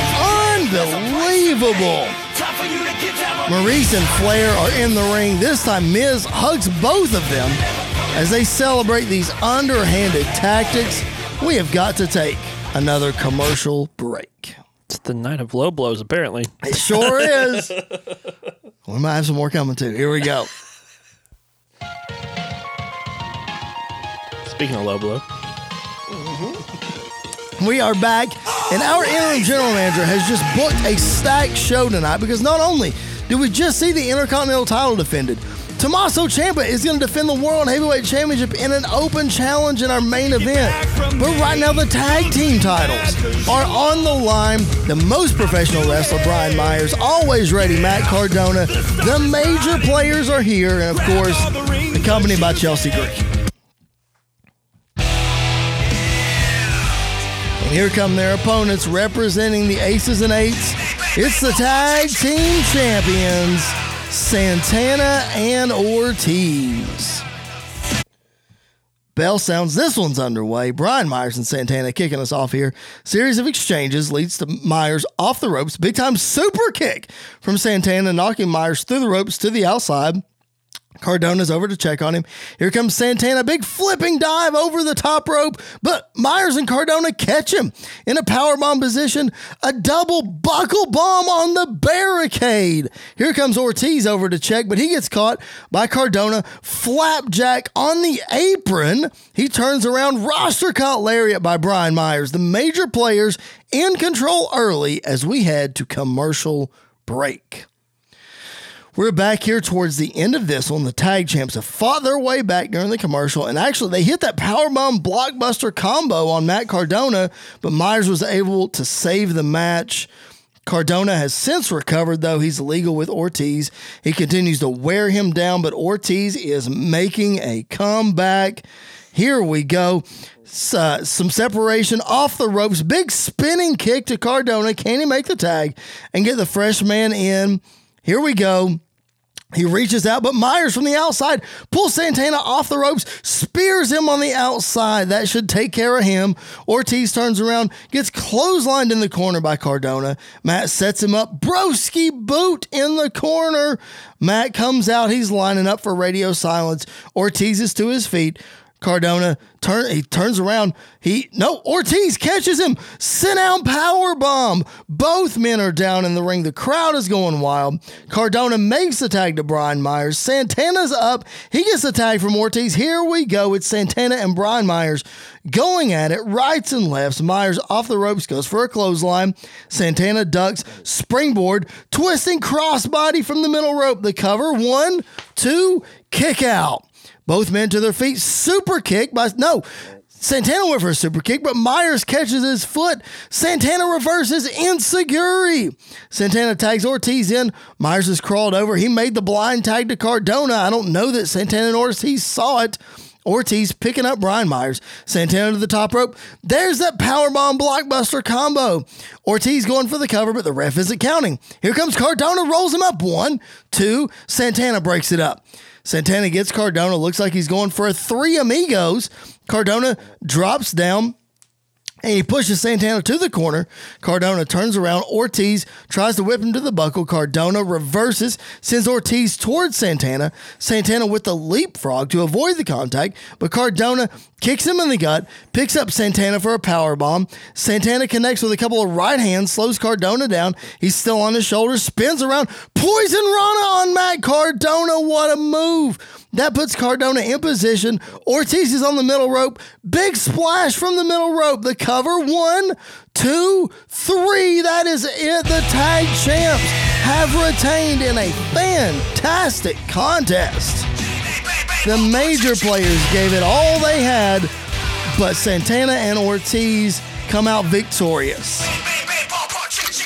Unbelievable. Time for you to get down. Maryse and Flair are in the ring. This time, Miz hugs both of them as they celebrate these underhanded tactics. We have got to take another commercial break. It's the night of low blows, apparently. It sure <laughs> is. We might have some more coming too. Here we go. Speaking of low blow, mm-hmm. We are back, and our interim general manager has just booked a stacked show tonight because not only did we just see the Intercontinental title defended, Tommaso Ciampa is going to defend the World Heavyweight Championship in an open challenge in our main event. But right now, the tag team titles are on the line. The most professional wrestler, Brian Myers, always ready, Matt Cardona. The major players are here, and of course, accompanied by Chelsea Green. And here come their opponents representing the Aces and Eights. It's the tag team champions, Santana and Ortiz. Bell sounds this one's underway. Brian Myers and Santana kicking us off here. Series of exchanges leads to Myers off the ropes. Big time super kick from Santana, knocking Myers through the ropes to the outside. Cardona's over to check on him. Here comes Santana, big flipping dive over the top rope, but Myers and Cardona catch him in a powerbomb position, a double buckle bomb on the barricade. Here comes Ortiz over to check, but he gets caught by Cardona, flapjack on the apron. He turns around, Roster Cut lariat by Brian Myers. The major players in control early as we head to commercial break. We're back here towards the end of this one. The tag champs have fought their way back during the commercial, and actually they hit that powerbomb blockbuster combo on Matt Cardona, but Myers was able to save the match. Cardona has since recovered, though he's legal with Ortiz. He continues to wear him down, but Ortiz is making a comeback. Here we go. Uh, some separation off the ropes. Big spinning kick to Cardona. Can he make the tag and get the fresh man in? Here we go. He reaches out, but Myers from the outside pulls Santana off the ropes, spears him on the outside. That should take care of him. Ortiz turns around, gets clotheslined in the corner by Cardona. Matt sets him up. Broski boot in the corner. Matt comes out. He's lining up for radio silence. Ortiz is to his feet. Cardona turn he turns around. He no Ortiz catches him. Sit down power bomb. Both men are down in the ring. The crowd is going wild. Cardona makes the tag to Brian Myers. Santana's up. He gets the tag from Ortiz. Here we go. It's Santana and Brian Myers going at it, rights and lefts. Myers off the ropes goes for a clothesline. Santana ducks, springboard, twisting crossbody from the middle rope. The cover, one, two, kick out. Both men to their feet. Super kick by no. Santana went for a super kick, but Myers catches his foot. Santana reverses enzuigiri. Santana tags Ortiz in. Myers has crawled over. He made the blind tag to Cardona. I don't know that Santana and Ortiz saw it. Ortiz picking up Brian Myers. Santana to the top rope. There's that powerbomb blockbuster combo. Ortiz going for the cover, but the ref isn't counting. Here comes Cardona, rolls him up. One, two. Santana breaks it up. Santana gets Cardona. Looks like he's going for a three amigos. Cardona drops down. And he pushes Santana to the corner. Cardona turns around. Ortiz tries to whip him to the buckle. Cardona reverses, sends Ortiz towards Santana. Santana with the leapfrog to avoid the contact, but Cardona kicks him in the gut, picks up Santana for a power bomb. Santana connects with a couple of right hands, slows Cardona down. He's still on his shoulders, spins around, poison Rana on Matt Cardona. What a move! That puts Cardona in position. Ortiz is on the middle rope. Big splash from the middle rope. The cover one, two, three. That is it. The tag champs have retained in a fantastic contest. The major players gave it all they had, but Santana and Ortiz come out victorious.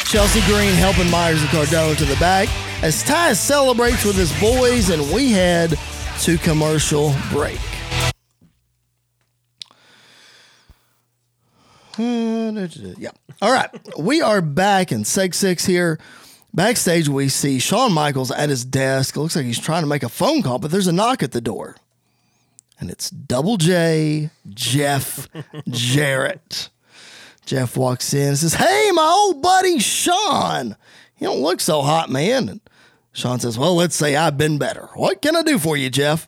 Chelsea Green helping Myers and Cardona to the back as Ty celebrates with his boys, and we head to commercial break. Yeah. All right. We are back in Seg 6 here. Backstage, we see Shawn Michaels at his desk. It looks like he's trying to make a phone call, but there's a knock at the door. And it's Double J, Jeff Jarrett. Jeff walks in and says, Hey, my old buddy Shawn. You don't look so hot, man. And Shawn says, Well, let's say I've been better. What can I do for you, Jeff?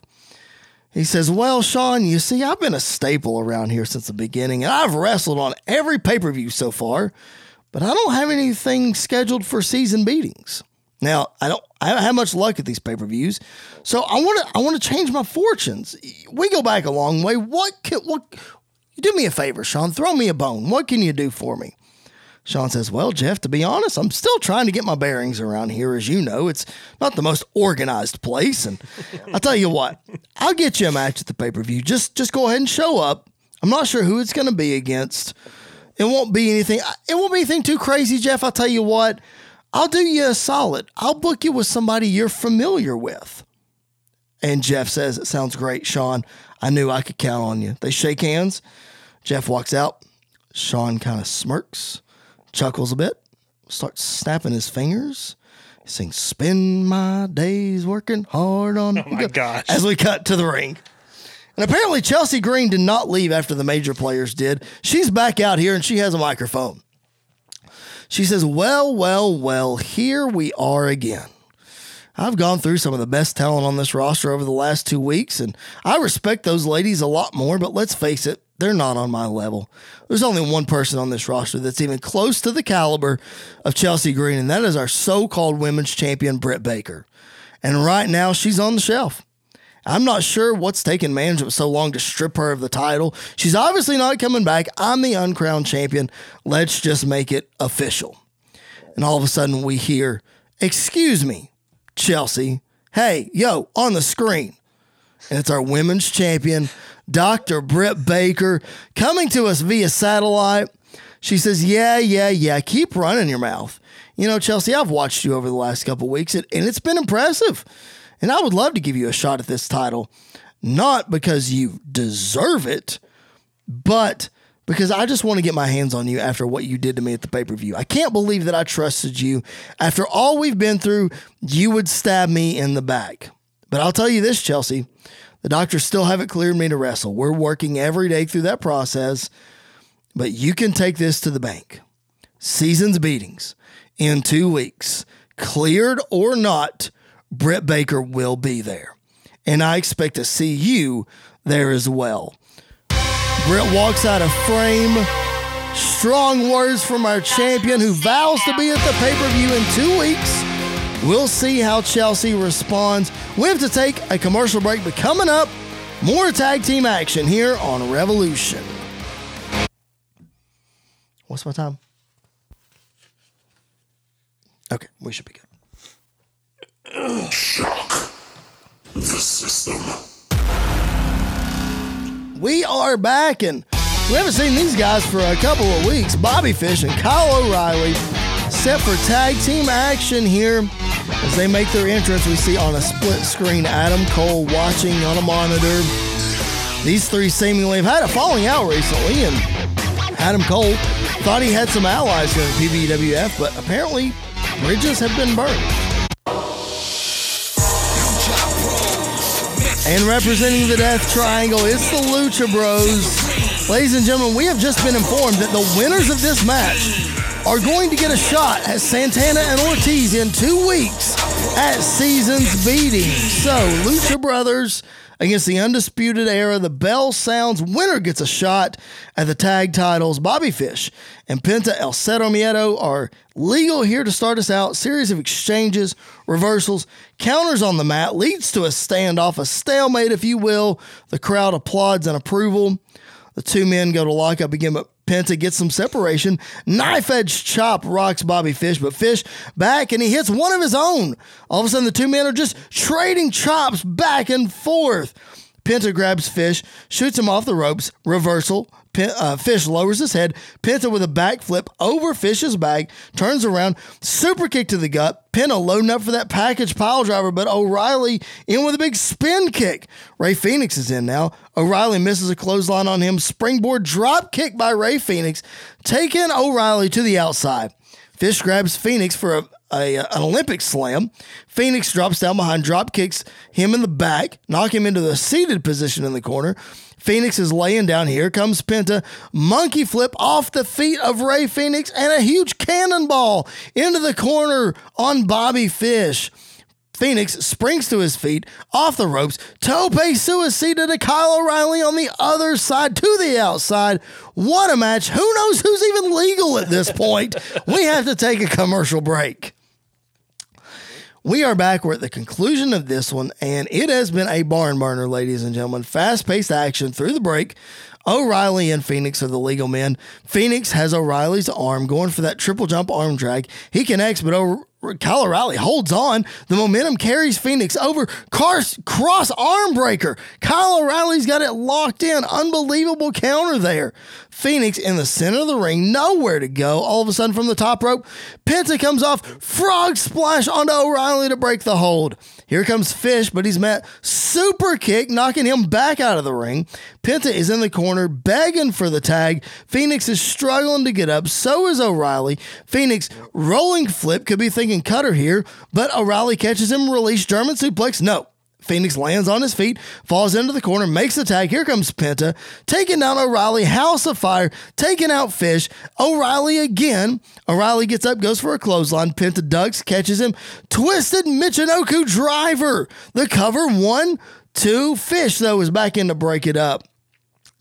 He says, Well, Shawn, you see, I've been a staple around here since the beginning, and I've wrestled on every pay per view so far, but I don't have anything scheduled for season beatings. Now, I don't I haven't had much luck at these pay per views, so I want to I want to change my fortunes. We go back a long way. What can, what you do me a favor, Shawn? Throw me a bone. What can you do for me? Shawn says, Well, Jeff, to be honest, I'm still trying to get my bearings around here. As you know, it's not the most organized place. And I'll tell you what, I'll get you a match at the pay per view. Just, just go ahead and show up. I'm not sure who it's going to be against. It won't be anything. It won't be anything too crazy, Jeff. I'll tell you what, I'll do you a solid. I'll book you with somebody you're familiar with. And Jeff says, It sounds great, Shawn. I knew I could count on you. They shake hands. Jeff walks out. Shawn kind of smirks chuckles a bit, starts snapping his fingers. He sings, Spend my days working hard on. <laughs> Oh my gosh. As we cut to the ring. And apparently, Chelsea Green did not leave after the major players did. She's back out here and she has a microphone. She says, Well, well, well, here we are again. I've gone through some of the best talent on this roster over the last two weeks, and I respect those ladies a lot more, but let's face it, they're not on my level. There's only one person on this roster that's even close to the caliber of Chelsea Green, and that is our so called women's champion, Britt Baker. And right now, she's on the shelf. I'm not sure what's taken management so long to strip her of the title. She's obviously not coming back. I'm the uncrowned champion. Let's just make it official. And all of a sudden, we hear, Excuse me, Chelsea. Hey, yo, on the screen. And it's our women's champion, Dr. Britt Baker, coming to us via satellite. She says, Yeah, yeah, yeah, keep running your mouth. You know, Chelsea, I've watched you over the last couple weeks, and it's been impressive. And I would love to give you a shot at this title, not because you deserve it, but because I just want to get my hands on you after what you did to me at the pay per view. I can't believe that I trusted you. After all we've been through, you would stab me in the back. But I'll tell you this, Chelsea, the doctors still haven't cleared me to wrestle. We're working every day through that process, but you can take this to the bank. Season's beatings in two weeks, cleared or not, Britt Baker will be there. And I expect to see you there as well. Britt walks out of frame. Strong words from our champion who vows to be at the pay per view in two weeks. We'll see how Chelsea responds. We have to take a commercial break, but coming up, more tag team action here on Revolution. What's my time? Okay, we should be good. Shock the system. We are back, and we haven't seen these guys for a couple of weeks. Bobby Fish and Kyle O'Reilly set for tag team action here. As they make their entrance, we see on a split screen Adam Cole watching on a monitor. These three seemingly have had a falling out recently, and Adam Cole thought he had some allies here in PBWF, but apparently bridges have been burned. And representing the Death Triangle, it's the Lucha Bros. Ladies and gentlemen, we have just been informed that the winners of this match are going to get a shot at Santana and Ortiz in two weeks at Season's Beating. So, Lucha Brothers against the Undisputed Era. The bell sounds. Winner gets a shot at the tag titles. Bobby Fish and Penta El Zero Miedo are legal here to start us out. Series of exchanges, reversals, counters on the mat leads to a standoff, a stalemate, if you will. The crowd applauds in approval. The two men go to lock up again, but Penta gets some separation. Knife edge chop rocks Bobby Fish, but Fish back and he hits one of his own. All of a sudden, the two men are just trading chops back and forth. Penta grabs Fish, shoots him off the ropes, reversal. Pen, uh, Fish lowers his head. Penta with a backflip over Fish's bag, turns around, super kick to the gut. Penta loading up for that package pile driver, but O'Reilly in with a big spin kick. Rey Fénix is in now. O'Reilly misses a clothesline on him. Springboard drop kick by Rey Fénix, taking O'Reilly to the outside. Fish grabs Phoenix for a, a, an Olympic slam. Phoenix drops down behind, drop kicks him in the back, knock him into the seated position in the corner. Phoenix is laying down. Here comes Penta. Monkey flip off the feet of Rey Fénix and a huge cannonball into the corner on Bobby Fish. Phoenix springs to his feet off the ropes. Tope suicida to Kyle O'Reilly on the other side to the outside. What a match. Who knows who's even legal at this point? we have to take a commercial break. We are back. We're at the conclusion of this one, and it has been a barn burner, ladies and gentlemen. Fast paced action through the break. O'Reilly and Phoenix are the legal men. Phoenix has O'Reilly's arm going for that triple jump arm drag. He connects, but o- Kyle O'Reilly holds on. The momentum carries Phoenix over. Cross, cross arm breaker. Kyle O'Reilly's got it locked in. Unbelievable counter there. Phoenix in the center of the ring, nowhere to go. All of a sudden, from the top rope, Penta comes off. Frog splash onto O'Reilly to break the hold. Here comes Fish, but he's met super kick, knocking him back out of the ring. Penta is in the corner, begging for the tag. Phoenix is struggling to get up. So is O'Reilly. Phoenix rolling flip could be thinking cutter here, but O'Reilly catches him, release German suplex. No. Phoenix lands on his feet, falls into the corner, makes the tag. Here comes Penta, taking down O'Reilly, House of Fire, taking out Fish. O'Reilly again. O'Reilly gets up, goes for a clothesline. Penta ducks, catches him. Twisted Michinoku driver. The cover, one, two. Fish, though, is back in to break it up.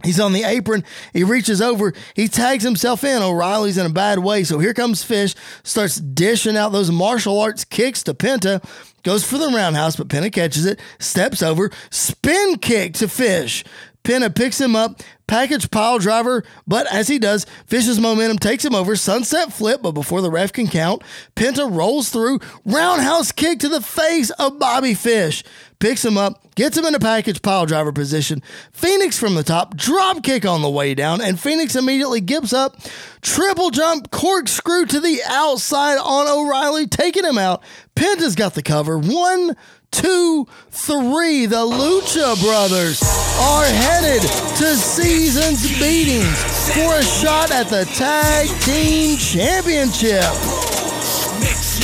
He's on the apron. He reaches over. He tags himself in. O'Reilly's in a bad way. So here comes Fish. Starts dishing out those martial arts kicks to Penta. Goes for the roundhouse, but Penta catches it. Steps over. Spin kick to Fish. Penta picks him up, package pile driver, but as he does, Fish's momentum takes him over, sunset flip, but before the ref can count, Penta rolls through, roundhouse kick to the face of Bobby Fish, picks him up, gets him in a package pile driver position, Phoenix from the top, drop kick on the way down, and Phoenix immediately gives up, triple jump, corkscrew to the outside on O'Reilly, taking him out. Penta's got the cover. One, two, three. The Lucha Brothers are headed to season's beatings for a shot at the Tag Team Championship.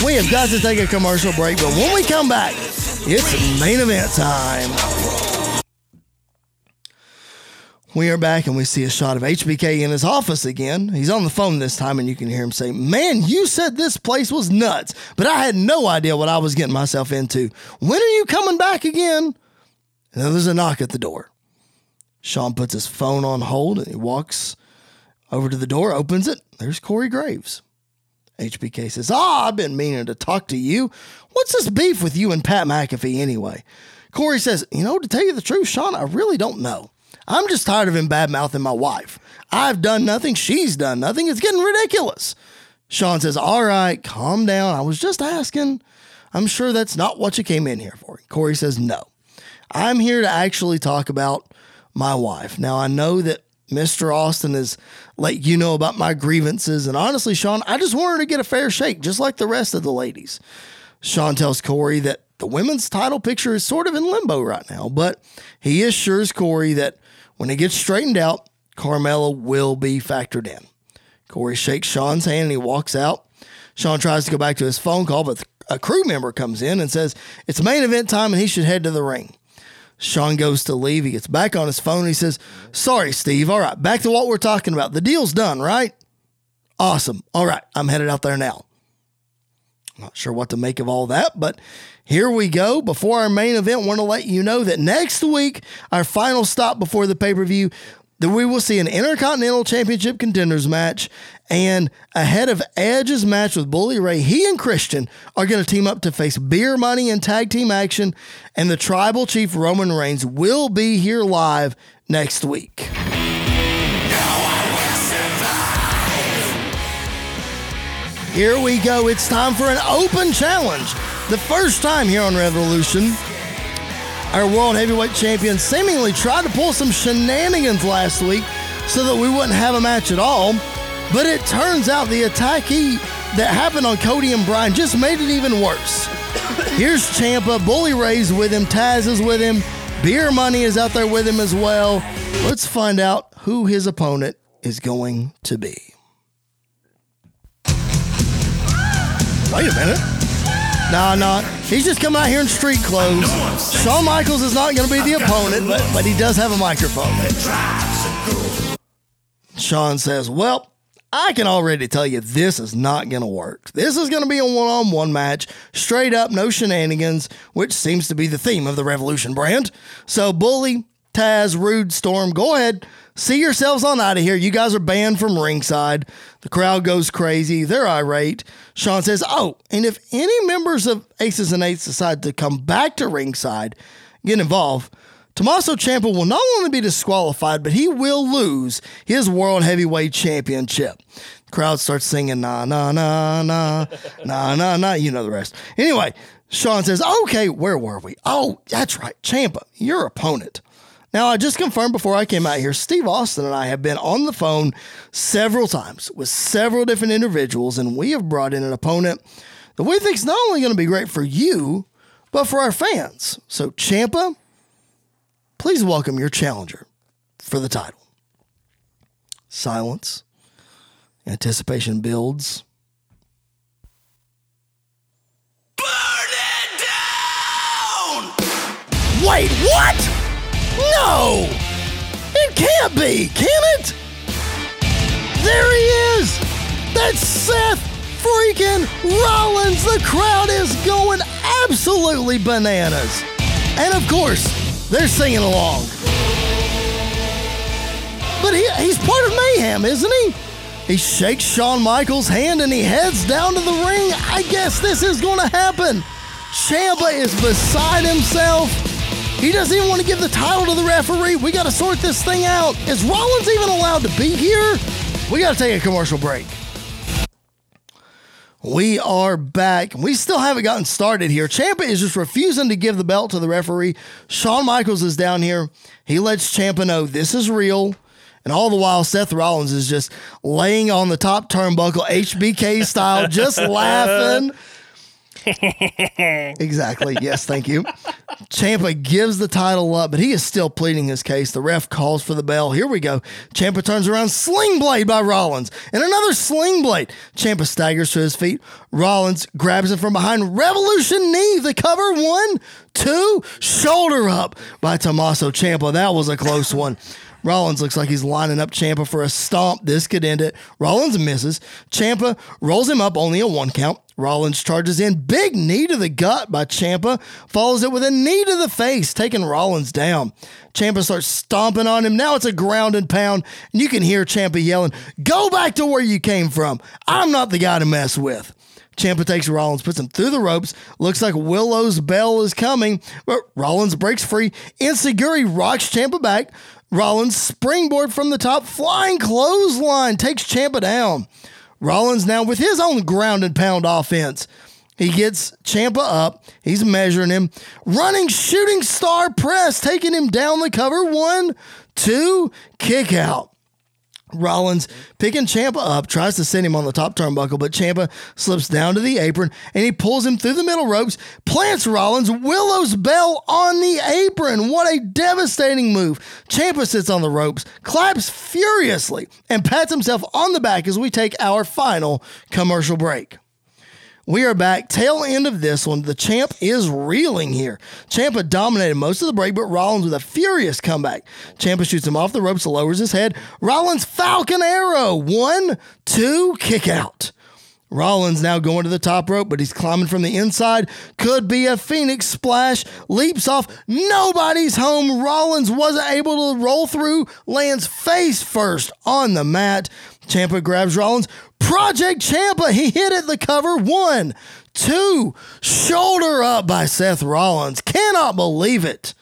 We have got to take a commercial break, but when we come back, it's main event time. We are back and we see a shot of HBK in his office again. He's on the phone this time and you can hear him say, Man, you said this place was nuts, but I had no idea what I was getting myself into. When are you coming back again? And then there's a knock at the door. Shawn puts his phone on hold and he walks over to the door, opens it. There's Corey Graves. HBK says, Ah, I've been meaning to talk to you. What's this beef with you and Pat McAfee anyway? Corey says, You know, to tell you the truth, Shawn, I really don't know. I'm just tired of him bad mouthing my wife. I've done nothing. She's done nothing. It's getting ridiculous. Shawn says, All right, calm down. I was just asking. I'm sure that's not what you came in here for. Corey says, No. I'm here to actually talk about my wife. Now, I know that Mr. Austin has let you know about my grievances. And honestly, Shawn, I just want her to get a fair shake, just like the rest of the ladies. Shawn tells Corey that the women's title picture is sort of in limbo right now, but he assures Corey that when it gets straightened out, Carmella will be factored in. Corey shakes Shawn's hand and he walks out. Shawn tries to go back to his phone call, but a crew member comes in and says it's main event time and he should head to the ring. Shawn goes to leave. He gets back on his phone. And he says, Sorry, Steve. All right, back to what we're talking about. The deal's done, right? Awesome. All right, I'm headed out there now. Not sure what to make of all that, but here we go. Before our main event, want to let you know that next week, our final stop before the pay per view, that we will see an Intercontinental Championship contenders match. And ahead of Edge's match with Bully Ray, he and Christian are going to team up to face Beer Money and tag team action. And the tribal chief Roman Reigns will be here live next week. Here we go. It's time for an open challenge. The first time here on Revolution. Our world heavyweight champion seemingly tried to pull some shenanigans last week so that we wouldn't have a match at all. But it turns out the attack that happened on Cody and Bryan just made it even worse. <coughs> Here's Ciampa, Bully Ray's with him, Taz is with him, Beer Money is out there with him as well. Let's find out who his opponent is going to be. Wait a minute. Nah, nah. He's just coming out here in street clothes. Shawn Michaels is not going to be the opponent, but, but he does have a microphone. Shawn says, Well, I can already tell you this is not going to work. This is going to be a one on one match, straight up, no shenanigans, which seems to be the theme of the Revolution brand. So, Bully, Taz, Roode, Storm, go ahead. See yourselves on out of here. You guys are banned from ringside. The crowd goes crazy. They're irate. Shawn says, Oh, and if any members of Aces and Eights decide to come back to ringside, get involved, Tommaso Ciampa will not only be disqualified, but he will lose his World Heavyweight Championship. The crowd starts singing, nah, nah, nah, nah, nah, nah, nah. You know the rest. Anyway, Shawn says, okay, where were we? Oh, that's right. Ciampa, your opponent. Now, I just confirmed before I came out here, Steve Austin and I have been on the phone several times with several different individuals, and we have brought in an opponent that we think is not only going to be great for you, but for our fans. So, Ciampa, please welcome your challenger for the title. Silence. Anticipation builds. Burn it down! Wait, what? No! It can't be, can it? There he is! That's Seth freaking Rollins! The crowd is going absolutely bananas. And of course, they're singing along. But he, he's part of Mayhem, isn't he? He shakes Shawn Michaels' hand and he heads down to the ring. I guess this is going to happen. Ciampa is beside himself. He doesn't even want to give the title to the referee. We got to sort this thing out. Is Rollins even allowed to be here? We got to take a commercial break. We are back. We still haven't gotten started here. Ciampa is just refusing to give the belt to the referee. Shawn Michaels is down here. He lets Ciampa know this is real. And all the while, Seth Rollins is just laying on the top turnbuckle, HBK style, just <laughs> laughing. <laughs> exactly. Yes, thank you. Ciampa gives the title up, but he is still pleading his case. The ref calls for the bell. Here we go. Ciampa turns around, sling blade by Rollins, and another sling blade. Ciampa staggers to his feet. Rollins grabs him from behind. Revolution knee, the cover. One, two, shoulder up by Tommaso Ciampa. That was a close one. Rollins looks like he's lining up Ciampa for a stomp. This could end it. Rollins misses. Ciampa rolls him up, only a one count. Rollins charges in. Big knee to the gut by Ciampa. Follows it with a knee to the face, taking Rollins down. Ciampa starts stomping on him. Now it's a ground and pound. And you can hear Ciampa yelling, Go back to where you came from. I'm not the guy to mess with. Ciampa takes Rollins, puts him through the ropes. Looks like Willow's bell is coming, but Rollins breaks free. enzuigiri rocks Ciampa back. Rollins springboard from the top, flying clothesline, takes Ciampa down. Rollins now with his own ground and pound offense. He gets Ciampa up. He's measuring him. Running shooting star press, taking him down the cover. One, two, kick out. Rollins picking Ciampa up, tries to send him on the top turnbuckle, but Ciampa slips down to the apron and he pulls him through the middle ropes, plants Rollins, Willow's bell on the apron. What a devastating move. Ciampa sits on the ropes, claps furiously, and pats himself on the back as we take our final commercial break. We are back. Tail end of this one. The champ is reeling here. Ciampa dominated most of the break, but Rollins with a furious comeback. Ciampa shoots him off the ropes, lowers his head. Rollins Falcon Arrow. One, two, kick out. Rollins now going to the top rope, but he's climbing from the inside. Could be a Phoenix splash. Leaps off. Nobody's home. Rollins wasn't able to roll through. Lands face first on the mat. Ciampa grabs Rollins. Project Ciampa. He hit it the cover. One, two, shoulder up by Seth Rollins. Cannot believe it.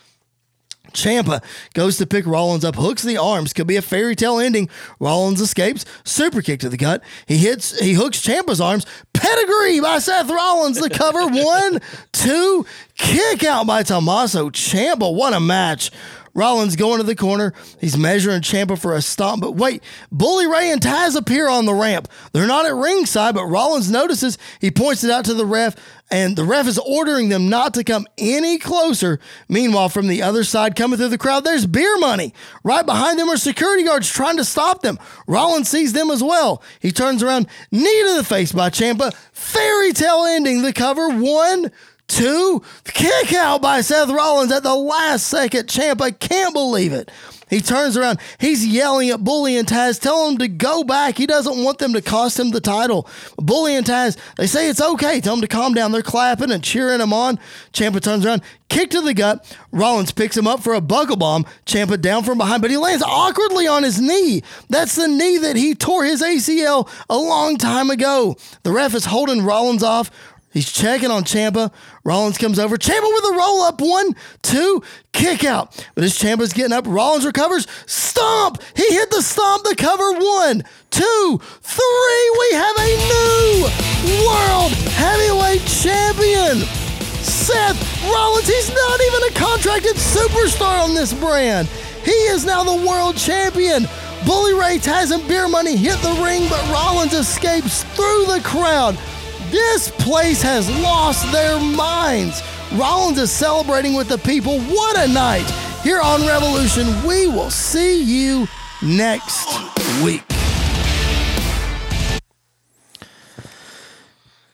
Ciampa goes to pick Rollins up, hooks the arms, could be a fairy tale ending. Rollins escapes, super kick to the gut. He hits, he hooks Ciampa's arms, pedigree by Seth Rollins, the cover. <laughs> One, two, kick out by Tommaso Ciampa. What a match. Rollins going to the corner. He's measuring Ciampa for a stomp. But wait, Bully Ray and Taz appear on the ramp. They're not at ringside, but Rollins notices. He points it out to the ref, and the ref is ordering them not to come any closer. Meanwhile, from the other side, coming through the crowd, there's beer money. Right behind them are security guards trying to stop them. Rollins sees them as well. He turns around, knee to the face by Ciampa. Fairy tale ending. The cover one two, kick out by Seth Rollins at the last second. Ciampa can't believe it. He turns around. He's yelling at Bully and Taz, telling them to go back. He doesn't want them to cost him the title. Bully and Taz, they say it's okay. Tell him to calm down. They're clapping and cheering him on. Ciampa turns around, kick to the gut. Rollins picks him up for a buckle bomb. Ciampa down from behind, but he lands awkwardly on his knee. That's the knee that he tore his ACL a long time ago. The ref is holding Rollins off. He's checking on Ciampa. Rollins comes over. Ciampa with a roll up. One, two, kick out. But as Ciampa's getting up, Rollins recovers. Stomp! He hit the stomp, the cover. One, two, three. We have a new world heavyweight champion. Seth Rollins. He's not even a contracted superstar on this brand. He is now the world champion. Bully Ray Taz and Beer Money hit the ring, but Rollins escapes through the crowd. This place has lost their minds. Rollins is celebrating with the people. What a night. Here on Revolution, we will see you next week.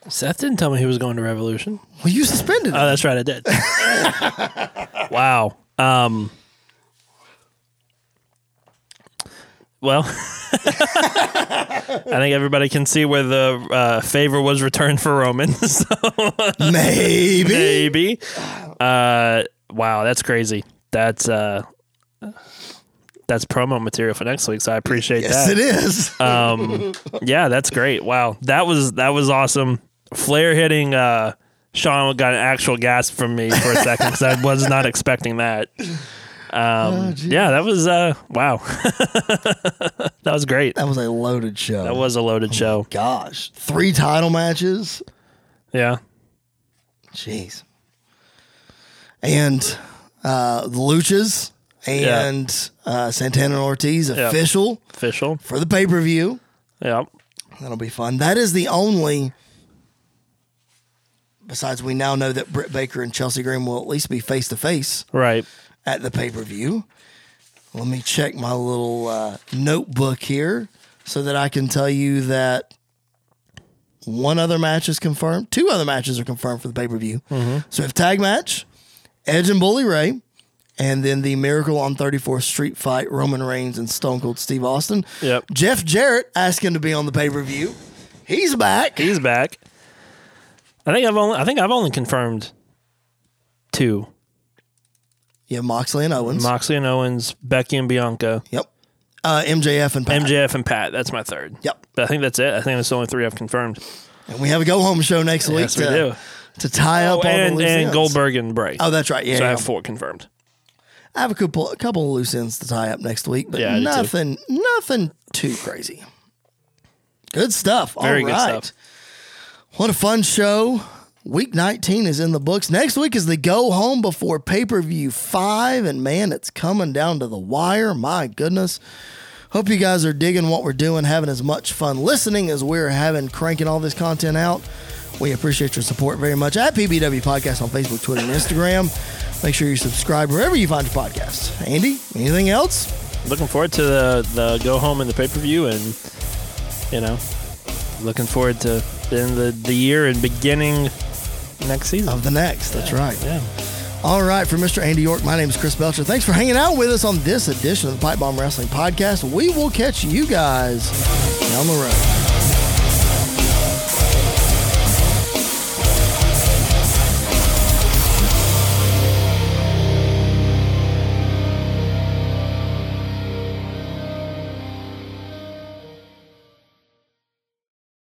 Seth didn't tell me he was going to Revolution. Well, you suspended Oh, that's right, I did. <laughs> wow. Um. Well, <laughs> I think everybody can see where the uh, favor was returned for Roman. <laughs> so Maybe. maybe. Uh, wow, that's crazy. That's uh, that's promo material for next week. So I appreciate Yes, that. it is. <laughs> Um, yeah, that's great. Wow, that was that was awesome. Flair hitting uh, Shawn got an actual gasp from me for a second because I was not expecting that. Um, yeah, that was uh, wow. <laughs> that was great. that was a loaded show. That was a loaded show. Gosh. Three title matches. Yeah, Jeez. And uh, the Luchas and uh, Santana and Ortiz official official. for the pay per view. Yeah, That'll be fun. That is the only. Besides, we now know that Britt Baker and Chelsea Green will at least be face to face right. At the pay per view. Let me check my little uh, notebook here so that I can tell you that one other match is confirmed. Two other matches are confirmed for the pay per view. So we have tag match, Edge and Bully Ray, and then the Miracle on 34th Street fight, Roman Reigns and Stone Cold Steve Austin. Yep. Jeff Jarrett asking to be on the pay per view. He's back. He's back. I think I've only I think I've only confirmed two: You have Moxley and Owens. Moxley and Owens, Becky and Bianca, yep. Uh, MJF and Pat. MJF and Pat. That's my third. Yep. But I think that's it. I think that's the only three I've confirmed. And we have a go home show next week Yes, we do. to tie up Oh, all the and and. Goldberg and Bray. Oh, that's right. Yeah, so I have four confirmed. I have a couple, a couple of loose ends to tie up next week, but Yeah, do too. nothing, nothing too crazy. Good stuff. Very All good right. stuff. What a fun show. Week 19 is in the books. Next week is the go home before pay per view five. And man, it's coming down to the wire. My goodness. Hope you guys are digging what we're doing, having as much fun listening as we're having cranking all this content out. We appreciate your support very much at PBW Podcast on Facebook, Twitter, and Instagram. Make sure you subscribe wherever you find your podcasts. Andy, anything else? Looking forward to the the go home and the pay per view, and you know, looking forward to the end of the, the year and beginning next season. Of the next. That's right. yeah. All right, for Mr. Andy York, my name is Chris Belcher. Thanks for hanging out with us on this edition of the Pipe Bomb Wrestling Podcast. We will catch you guys down the road.